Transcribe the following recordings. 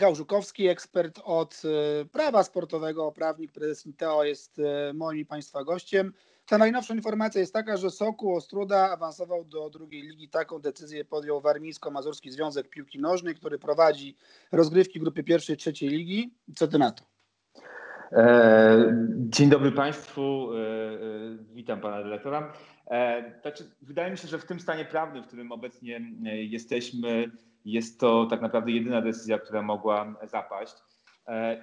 Michał Żukowski, ekspert od prawa sportowego, prawnik, prezes Inteo jest moim i Państwa gościem. Ta najnowsza informacja jest taka, że Sokół Ostruda awansował do drugiej ligi. Taką decyzję podjął Warmińsko-Mazurski Związek Piłki Nożnej, który prowadzi rozgrywki grupy pierwszej, trzeciej ligi. Co ty na to? E, dzień dobry Państwu, e, e, witam Pana Dyrektora. Znaczy, wydaje mi się, że w tym stanie prawnym, w którym obecnie jesteśmy, jest to tak naprawdę jedyna decyzja, która mogła zapaść.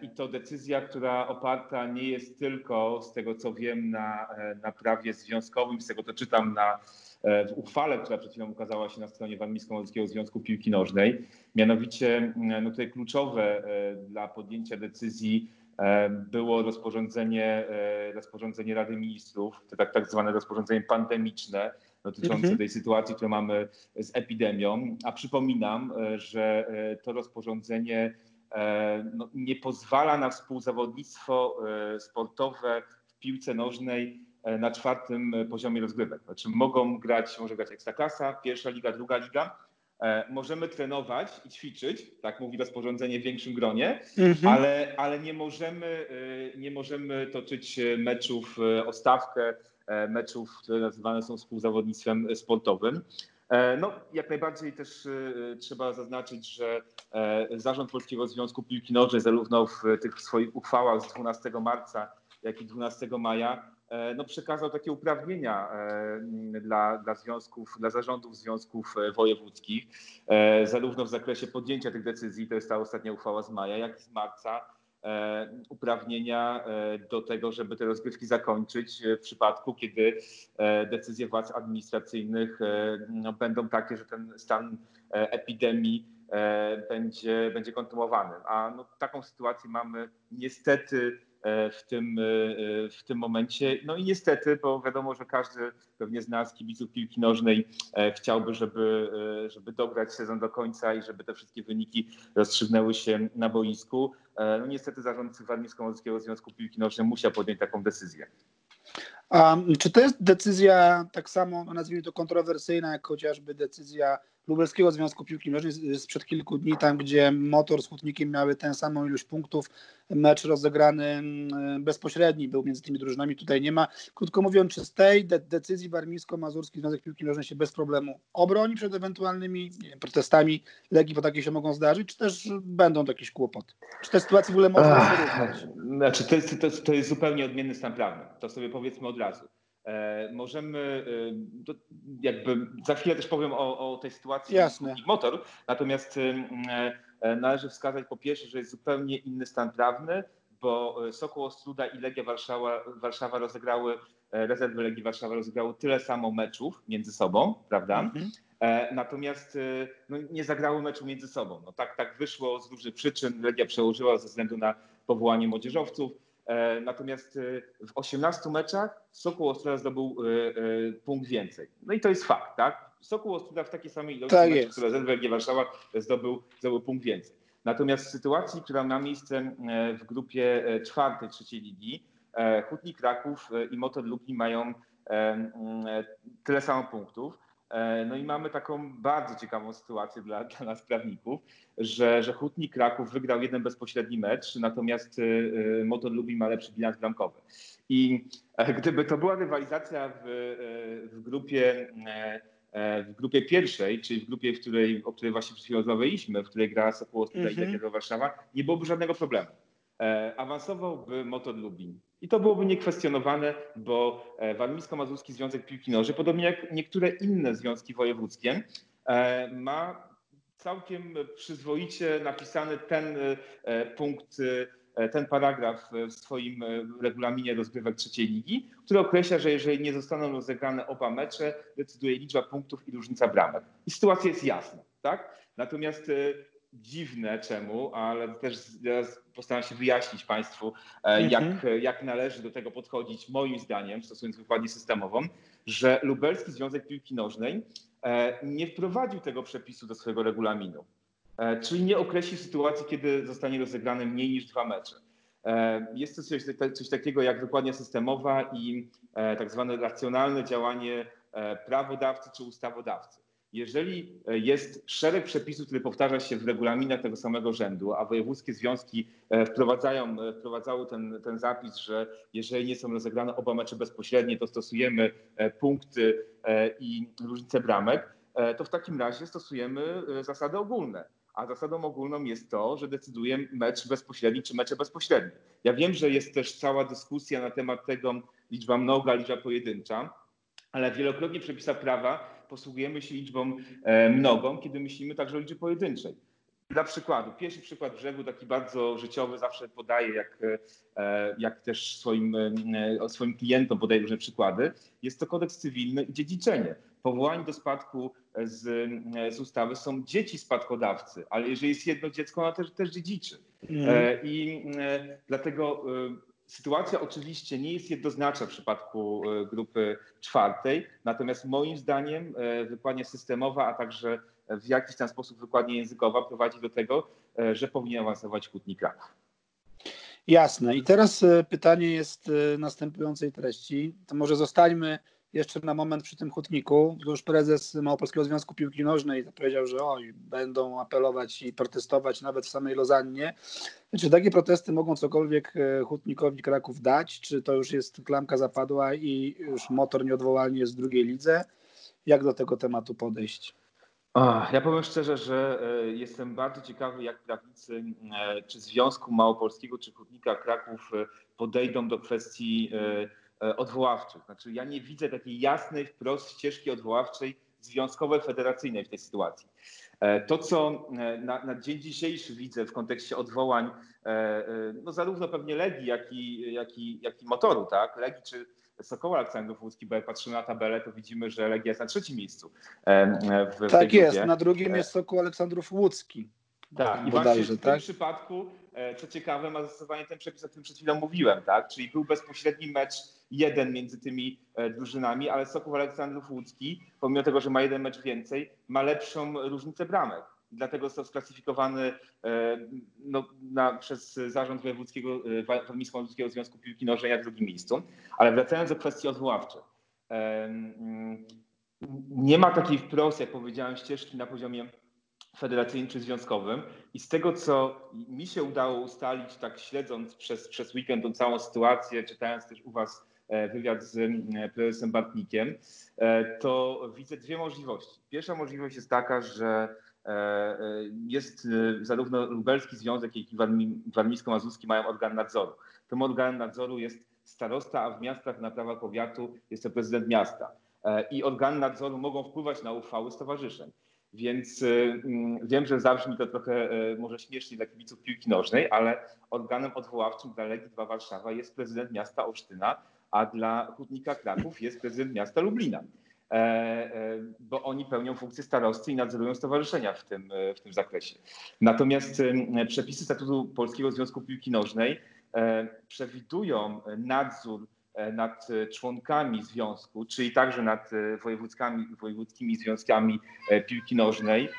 I to decyzja, która oparta nie jest tylko, z tego co wiem, na, na prawie związkowym, z tego co czytam na, w uchwale, która przed chwilą ukazała się na stronie Warmińsko-Mazurskiego Związku Piłki Nożnej. Mianowicie no tutaj kluczowe dla podjęcia decyzji E, było rozporządzenie, e, rozporządzenie Rady Ministrów, to tak, tak zwane rozporządzenie pandemiczne dotyczące mhm. tej sytuacji, którą mamy z epidemią. A przypominam, e, że to rozporządzenie no, nie pozwala na współzawodnictwo sportowe w piłce nożnej na czwartym poziomie rozgrywek. Znaczy mogą grać, może grać Ekstraklasa, pierwsza liga, druga liga, E, możemy trenować i ćwiczyć, tak mówi rozporządzenie w większym gronie, mhm. ale, ale nie, możemy, e, nie możemy toczyć meczów e, o stawkę, meczów, które nazywane są współzawodnictwem sportowym. No, jak najbardziej też trzeba zaznaczyć, że Zarząd Polskiego Związku Piłki Nożnej zarówno w tych swoich uchwałach z 12 marca, jak i 12 maja E, no, przekazał takie uprawnienia e, dla, dla związków, dla zarządów związków e, wojewódzkich, zarówno w zakresie podjęcia tych decyzji, to jest ta ostatnia uchwała z maja, jak i z marca, uprawnienia do tego, żeby te rozgrywki zakończyć w przypadku, kiedy decyzje władz administracyjnych no, będą takie, że ten stan epidemii będzie, będzie kontynuowany. A no, taką sytuację mamy niestety E, w tym, e, w tym momencie. No i niestety, bo wiadomo, że każdy pewnie z nas, kibiców piłki nożnej, e, chciałby, żeby, żeby dograć sezon do końca i żeby te wszystkie wyniki rozstrzygnęły się na boisku. No niestety zarząd Warmińsko-Mazurskiego Związku Piłki Nożnej musiał podjąć taką decyzję. A czy to jest decyzja tak samo, nazwijmy to kontrowersyjna, jak chociażby decyzja Lubelskiego Związku Piłki Nożnej sprzed kilku dni, tam gdzie Motor z Hutnikiem miały tę samą ilość punktów, mecz rozegrany mm, bezpośredni był między tymi drużynami, tutaj nie ma. Krótko mówiąc, czy z tej de decyzji Warmińsko-Mazurski Związek Piłki Nożnej się bez problemu obroni przed ewentualnymi wiem, protestami Legii, bo takie się mogą zdarzyć, czy też będą to jakieś kłopoty? Czy te sytuacje w ogóle można wyrównać? Znaczy, to jest, to, to jest zupełnie odmienny stan prawny, to sobie powiedzmy od razu. E, możemy, e, jakby za chwilę też powiem o, o tej sytuacji Jasne. motor, natomiast e, należy wskazać po pierwsze, że jest zupełnie inny stan prawny, bo Sokół Ostruda i Legia Warszawa, Warszawa rozegrały, rezerwy Legii Warszawa rozegrały tyle samo meczów między sobą, prawda? Mhm. Natomiast no, nie zagrały meczu między sobą. No, tak, tak wyszło z różnych przyczyn. Legia przełożyła ze względu na powołanie młodzieżowców. E, natomiast e, w 18 meczach Sokół Ostruda zdobył e, punkt więcej. No i to jest fakt, tak? Sokół Ostruda w takiej samej ilości tak meczów, które ZWG Warszawa zdobył, zdobył punkt więcej. Natomiast w sytuacji, która ma miejsce w grupie czwartej trzeciej ligi, Hutnik Kraków i Motor Lublin mają tyle samo punktów. E, no i mamy taką bardzo ciekawą sytuację dla, dla nas prawników, że, że Hutnik Kraków wygrał jeden bezpośredni mecz, natomiast e, e, Motor Lublin ma lepszy bilans bramkowy. I gdyby to była rywalizacja w, w grupie w grupie pierwszej, czyli w grupie, w której, o której właśnie przed chwilą rozmawialiśmy, w której gra Sokół Ostruda mm -hmm. i Warszawa, nie byłoby żadnego problemu. Awansowałby Motor Lublin i to byłoby niekwestionowane, bo e, Warmińsko-Mazurski Związek Piłki Noży, podobnie jak niektóre inne związki wojewódzkie, e, ma całkiem przyzwoicie napisany ten e, punkt, ten paragraf w swoim regulaminie rozgrywek trzeciej ligi, który określa, że jeżeli nie zostaną rozegrane oba mecze, decyduje liczba punktów i różnica bramek. I sytuacja jest jasna, tak? Natomiast dziwne czemu, ale też teraz postaram się wyjaśnić Państwu, e, jak, mhm. jak należy do tego podchodzić, moim zdaniem, stosując wykładnię systemową, że Lubelski Związek Piłki Nożnej e, nie wprowadził tego przepisu do swojego regulaminu. E, czyli nie określił sytuacji, kiedy zostanie rozegrane mniej niż dwa mecze. Jest to coś, coś takiego jak wykładnia systemowa i tak zwane racjonalne działanie prawodawcy czy ustawodawcy. Jeżeli jest szereg przepisów, które powtarza się w regulaminach tego samego rzędu, a wojewódzkie związki wprowadzają, wprowadzały ten, ten zapis, że jeżeli nie są rozegrane oba mecze bezpośrednie, to stosujemy punkty i różnice bramek, to w takim razie stosujemy zasady ogólne a zasadą ogólną jest to, że decyduje mecz bezpośredni czy mecze bezpośrednie. Ja wiem, że jest też cała dyskusja na temat tego liczba mnoga, liczba pojedyncza, ale wielokrotnie w przepisach prawa posługujemy się liczbą e, mnogą, kiedy myślimy także o liczbie pojedynczej. Dla przykładu, pierwszy przykład brzegu, taki bardzo życiowy, zawsze podaję, jak, e, jak też swoim, e, swoim klientom podaję różne przykłady, jest to kodeks cywilny i dziedziczenie. Powołani do spadku z, z ustawy są dzieci spadkodawcy, ale jeżeli jest jedno dziecko, ono też, też dziedziczy. Mm. I dlatego sytuacja oczywiście nie jest jednoznaczna w przypadku grupy czwartej, natomiast moim zdaniem wykładnia systemowa, a także w jakiś tam sposób wykładnia językowa prowadzi do tego, e, że powinien awansować Hutnik Kraków. Jasne. I teraz e, pytanie jest e, następującej treści. To może zostańmy jeszcze na moment przy tym hutniku. Już prezes Małopolskiego Związku Piłki Nożnej powiedział, że oj, będą apelować i protestować nawet w samej Lozannie. Czy takie protesty mogą cokolwiek hutnikowi Kraków dać? Czy to już jest klamka zapadła i już motor nieodwołalnie jest w drugiej lidze? Jak do tego tematu podejść? Ja powiem szczerze, że e, jestem bardzo ciekawy, jak prawnicy e, czy Związku Małopolskiego, czy Hutnika Kraków e, podejdą do kwestii odwoławczych. Znaczy, ja nie widzę takiej jasnej wprost ścieżki odwoławczej związkowej, federacyjnej w tej sytuacji. To, co na, na, dzień dzisiejszy widzę w kontekście odwołań, no zarówno pewnie Legii, jak i, jak i, jak i Motoru, tak? Legii czy Sokoła Aleksandrów Łódzki, bo jak patrzymy na tabelę, to widzimy, że Legia jest na trzecim miejscu. W, tak jest, na drugim jest Sokół Aleksandrów Łódzki. Tak, i właśnie w tym tak? przypadku, e, co ciekawe, ma zastosowanie ten przepis, o którym przed chwilą mówiłem, tak? Czyli był bezpośredni mecz jeden między tymi e, drużynami, ale Sokół Aleksandrów Łódzki, pomimo tego, że ma jeden mecz więcej, ma lepszą różnicę bramek dlatego został sklasyfikowany e, no, na, przez Zarząd Wojewódzkiego, e, Warmińsko-Mazurskiego Związku Piłki Nożnej na drugim miejscu. Ale wracając do kwestii odwoławczych. Nie ma takiej wprost, jak powiedziałem, ścieżki na poziomie federacyjnym czy związkowym. I z tego, co mi się udało ustalić, tak śledząc przez, przez weekend tą całą sytuację, czytając też u Was wywiad z prezesem Bartnikiem, to widzę dwie możliwości. Pierwsza możliwość jest taka, że E, e, jest e, zarówno Lubelski Związek, jak i Warmińsko-Mazurski mają organ nadzoru. Tym organem nadzoru jest starosta, a w miastach na prawa powiatu jest to prezydent miasta. I organy nadzoru mogą wpływać na uchwały stowarzyszeń. Więc mm, wiem, że zabrzmi to trochę może śmiesznie dla kibiców piłki nożnej, ale organem odwoławczym dla Legii 2 Warszawa jest prezydent miasta Olsztyna, a dla Hutnika Kraków jest prezydent miasta Lublina. E, e, bo oni pełnią funkcję starosty i nadzorują stowarzyszenia w tym, e, w tym zakresie. Natomiast przepisy statutu Polskiego Związku Piłki Nożnej przewidują nadzór nad członkami związku, czyli także nad wojewódzkimi, wojewódzkimi związkami piłki nożnej,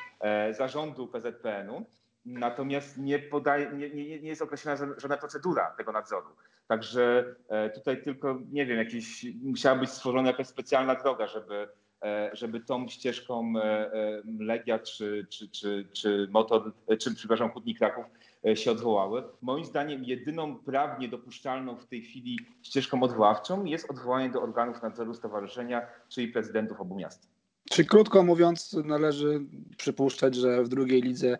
zarządu PZPN-u. Natomiast nie, podaje, nie, nie, nie jest określona żadna procedura tego nadzoru. Także e, tutaj tylko, nie wiem, jakieś, musiała być stworzona jakaś specjalna droga, żeby, e, żeby tą ścieżką e, Legia czy, czy, czy, czy Motor, czy przepraszam, Hutnik Kraków się odwołały. Moim zdaniem jedyną prawnie dopuszczalną w tej chwili ścieżką odwoławczą jest odwołanie do organów nadzoru stowarzyszenia, czyli prezydentów obu miast. Czy krótko mówiąc, należy przypuszczać, że w drugiej lidze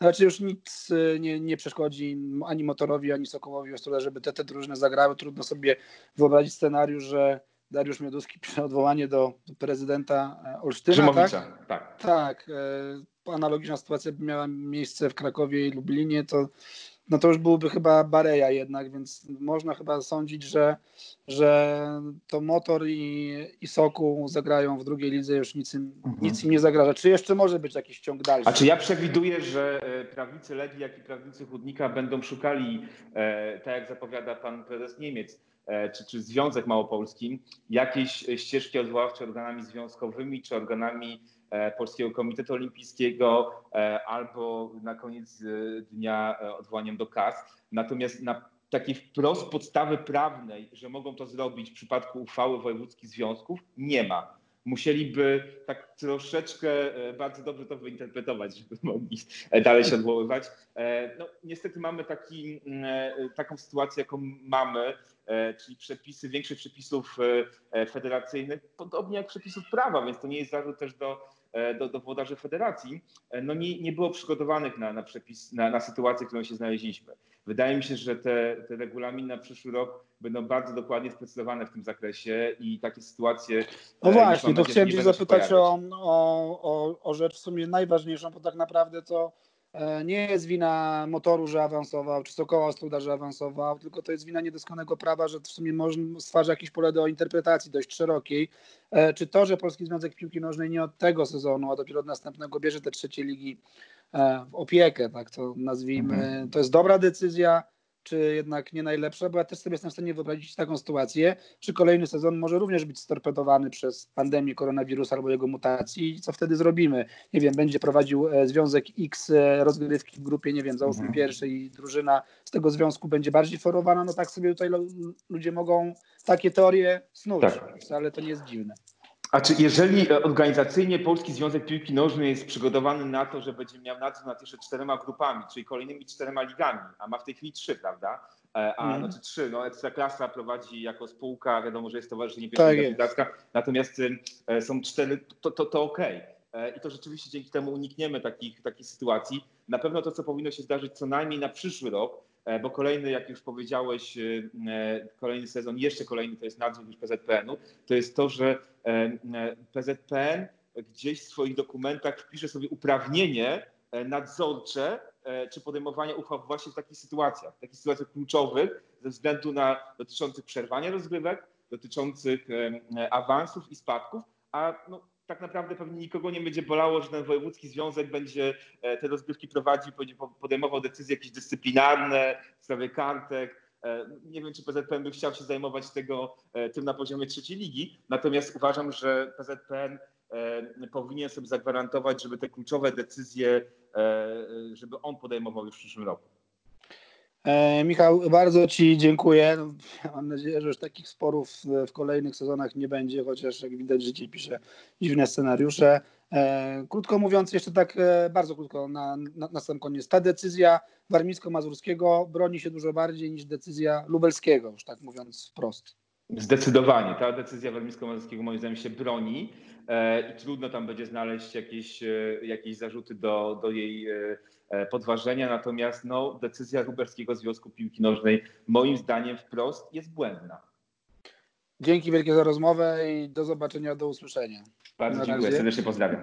znaczy już nic y, nie, nie przeszkodzi ani Motorowi, ani Sokołowi żeby te, te drużyny zagrały. Trudno sobie wyobrazić scenariusz, że Dariusz Mioduski pisze odwołanie do, prezydenta e, Olsztyna. Tak? tak. Tak. E, analogiczna sytuacja by miała miejsce w Krakowie i Lublinie, to no to już byłby chyba Bareja jednak, więc można chyba sądzić, że, że to Motor i, i Sokół zagrają w drugiej lidze, już nic im, mhm. nic im nie zagraża. Czy jeszcze może być jakiś ciąg dalszy? A czy ja przewiduję, że e, prawnicy Legii, jak i prawnicy Chudnika będą szukali, tak jak zapowiada pan prezes Niemiec, czy, czy Związek Małopolski, jakiejś ścieżki odwoławcze organami związkowymi czy organami E, Polskiego Komitetu Olimpijskiego e, albo na koniec e, dnia odwołaniem do KAS. Natomiast na takiej wprost podstawy prawnej, że mogą to zrobić w przypadku uchwały wojewódzkich związków, nie ma. musieliby tak troszeczkę bardzo dobrze to wyinterpretować, żeby mogli dalej się odwoływać. No, niestety mamy taki, taką sytuację, jaką mamy, czyli przepisy, większość przepisów federacyjnych, podobnie jak przepisów prawa, więc to nie jest zarzut też do E, do, do włodarzy federacji, e, no nie, nie było przygotowanych na, na przepis, na, na sytuację, w którą się znaleźliśmy. Wydaje mi się, że te, te regulaminy na przyszły rok będą bardzo dokładnie sprecyzowane w tym zakresie i takie sytuacje. No e, właśnie, to chciałem Cię zapytać o, o, o, o rzecz w sumie najważniejszą, bo tak naprawdę to E, nie jest wina motoru, że awansował, czy Sokoła Studa, że awansował, tylko to jest wina niedoskonanego prawa, że w sumie można, stwarza jakieś pole do interpretacji dość szerokiej. E, czy to, że Polski Związek Piłki Nożnej nie od tego sezonu, a dopiero od następnego bierze te trzecie ligi e, w opiekę, tak to nazwijmy, mhm. to jest dobra decyzja, czy jednak nie najlepsza, bo ja też sobie jestem w stanie wyobrazić taką sytuację, czy kolejny sezon może również być storpedowany przez pandemię koronawirusa albo jego mutacji i co wtedy zrobimy? Nie wiem, będzie prowadził e, Związek X e, rozgrywki w grupie, nie wiem, załóżmy mhm. pierwszej i drużyna z tego związku będzie bardziej forowana, no tak sobie tutaj ludzie mogą takie teorie snuć, tak. ale to nie jest dziwne. A czy jeżeli organizacyjnie Polski Związek Piłki Nożnej jest przygotowany na to, że będzie miał nadzór nad jeszcze czterema grupami, czyli kolejnymi czterema ligami, a ma w tej chwili trzy, prawda? E, a mm. znaczy trzy, no Ekstraklasa prowadzi jako spółka, wiadomo, że jest towarzyszenie pierwsza tak natomiast e, są cztery, to, to, to okej. Okay. E, I to rzeczywiście dzięki temu unikniemy takich, takich sytuacji. Na pewno to, co powinno się zdarzyć co najmniej na przyszły rok, E, bo kolejny, jak już powiedziałeś, e, e, kolejny sezon, jeszcze kolejny to jest nadzór już PZPN-u, to jest to, że PZPN gdzieś w swoich dokumentach wpisze sobie uprawnienie nadzorcze czy podejmowanie uchwał właśnie w takich sytuacjach, w takich sytuacjach kluczowych ze względu na dotyczących przerwania rozgrywek, dotyczących awansów i spadków, a no, tak naprawdę pewnie nikogo nie będzie bolało, że ten wojewódzki związek będzie e, te rozgrywki prowadził, podejmował decyzje jakieś dyscyplinarne w sprawie kartek. E, nie wiem, czy PZPN by chciał się zajmować tego, e, tym na poziomie trzeciej ligi, natomiast uważam, że PZPN powinien sobie zagwarantować, żeby te kluczowe decyzje, żeby on podejmował już w przyszłym roku. E, Michał, bardzo Ci dziękuję. Mam nadzieję, że już takich sporów w kolejnych sezonach nie będzie, chociaż jak widać, życie pisze dziwne scenariusze. E, krótko mówiąc, jeszcze tak e, bardzo krótko na, na, na sam koniec. Ta decyzja warmińsko-mazurskiego broni się dużo bardziej niż decyzja lubelskiego, już tak mówiąc wprost. Zdecydowanie. Ta decyzja warmińsko-mazurskiego moim zdaniem się broni i trudno tam będzie znaleźć jakieś, jakieś zarzuty do, do jej podważenia, natomiast no, decyzja Lubelskiego Związku Piłki Nożnej moim zdaniem wprost jest błędna. Dzięki wielkie za rozmowę i do zobaczenia, do usłyszenia. Bardzo dziękuję, serdecznie pozdrawiam.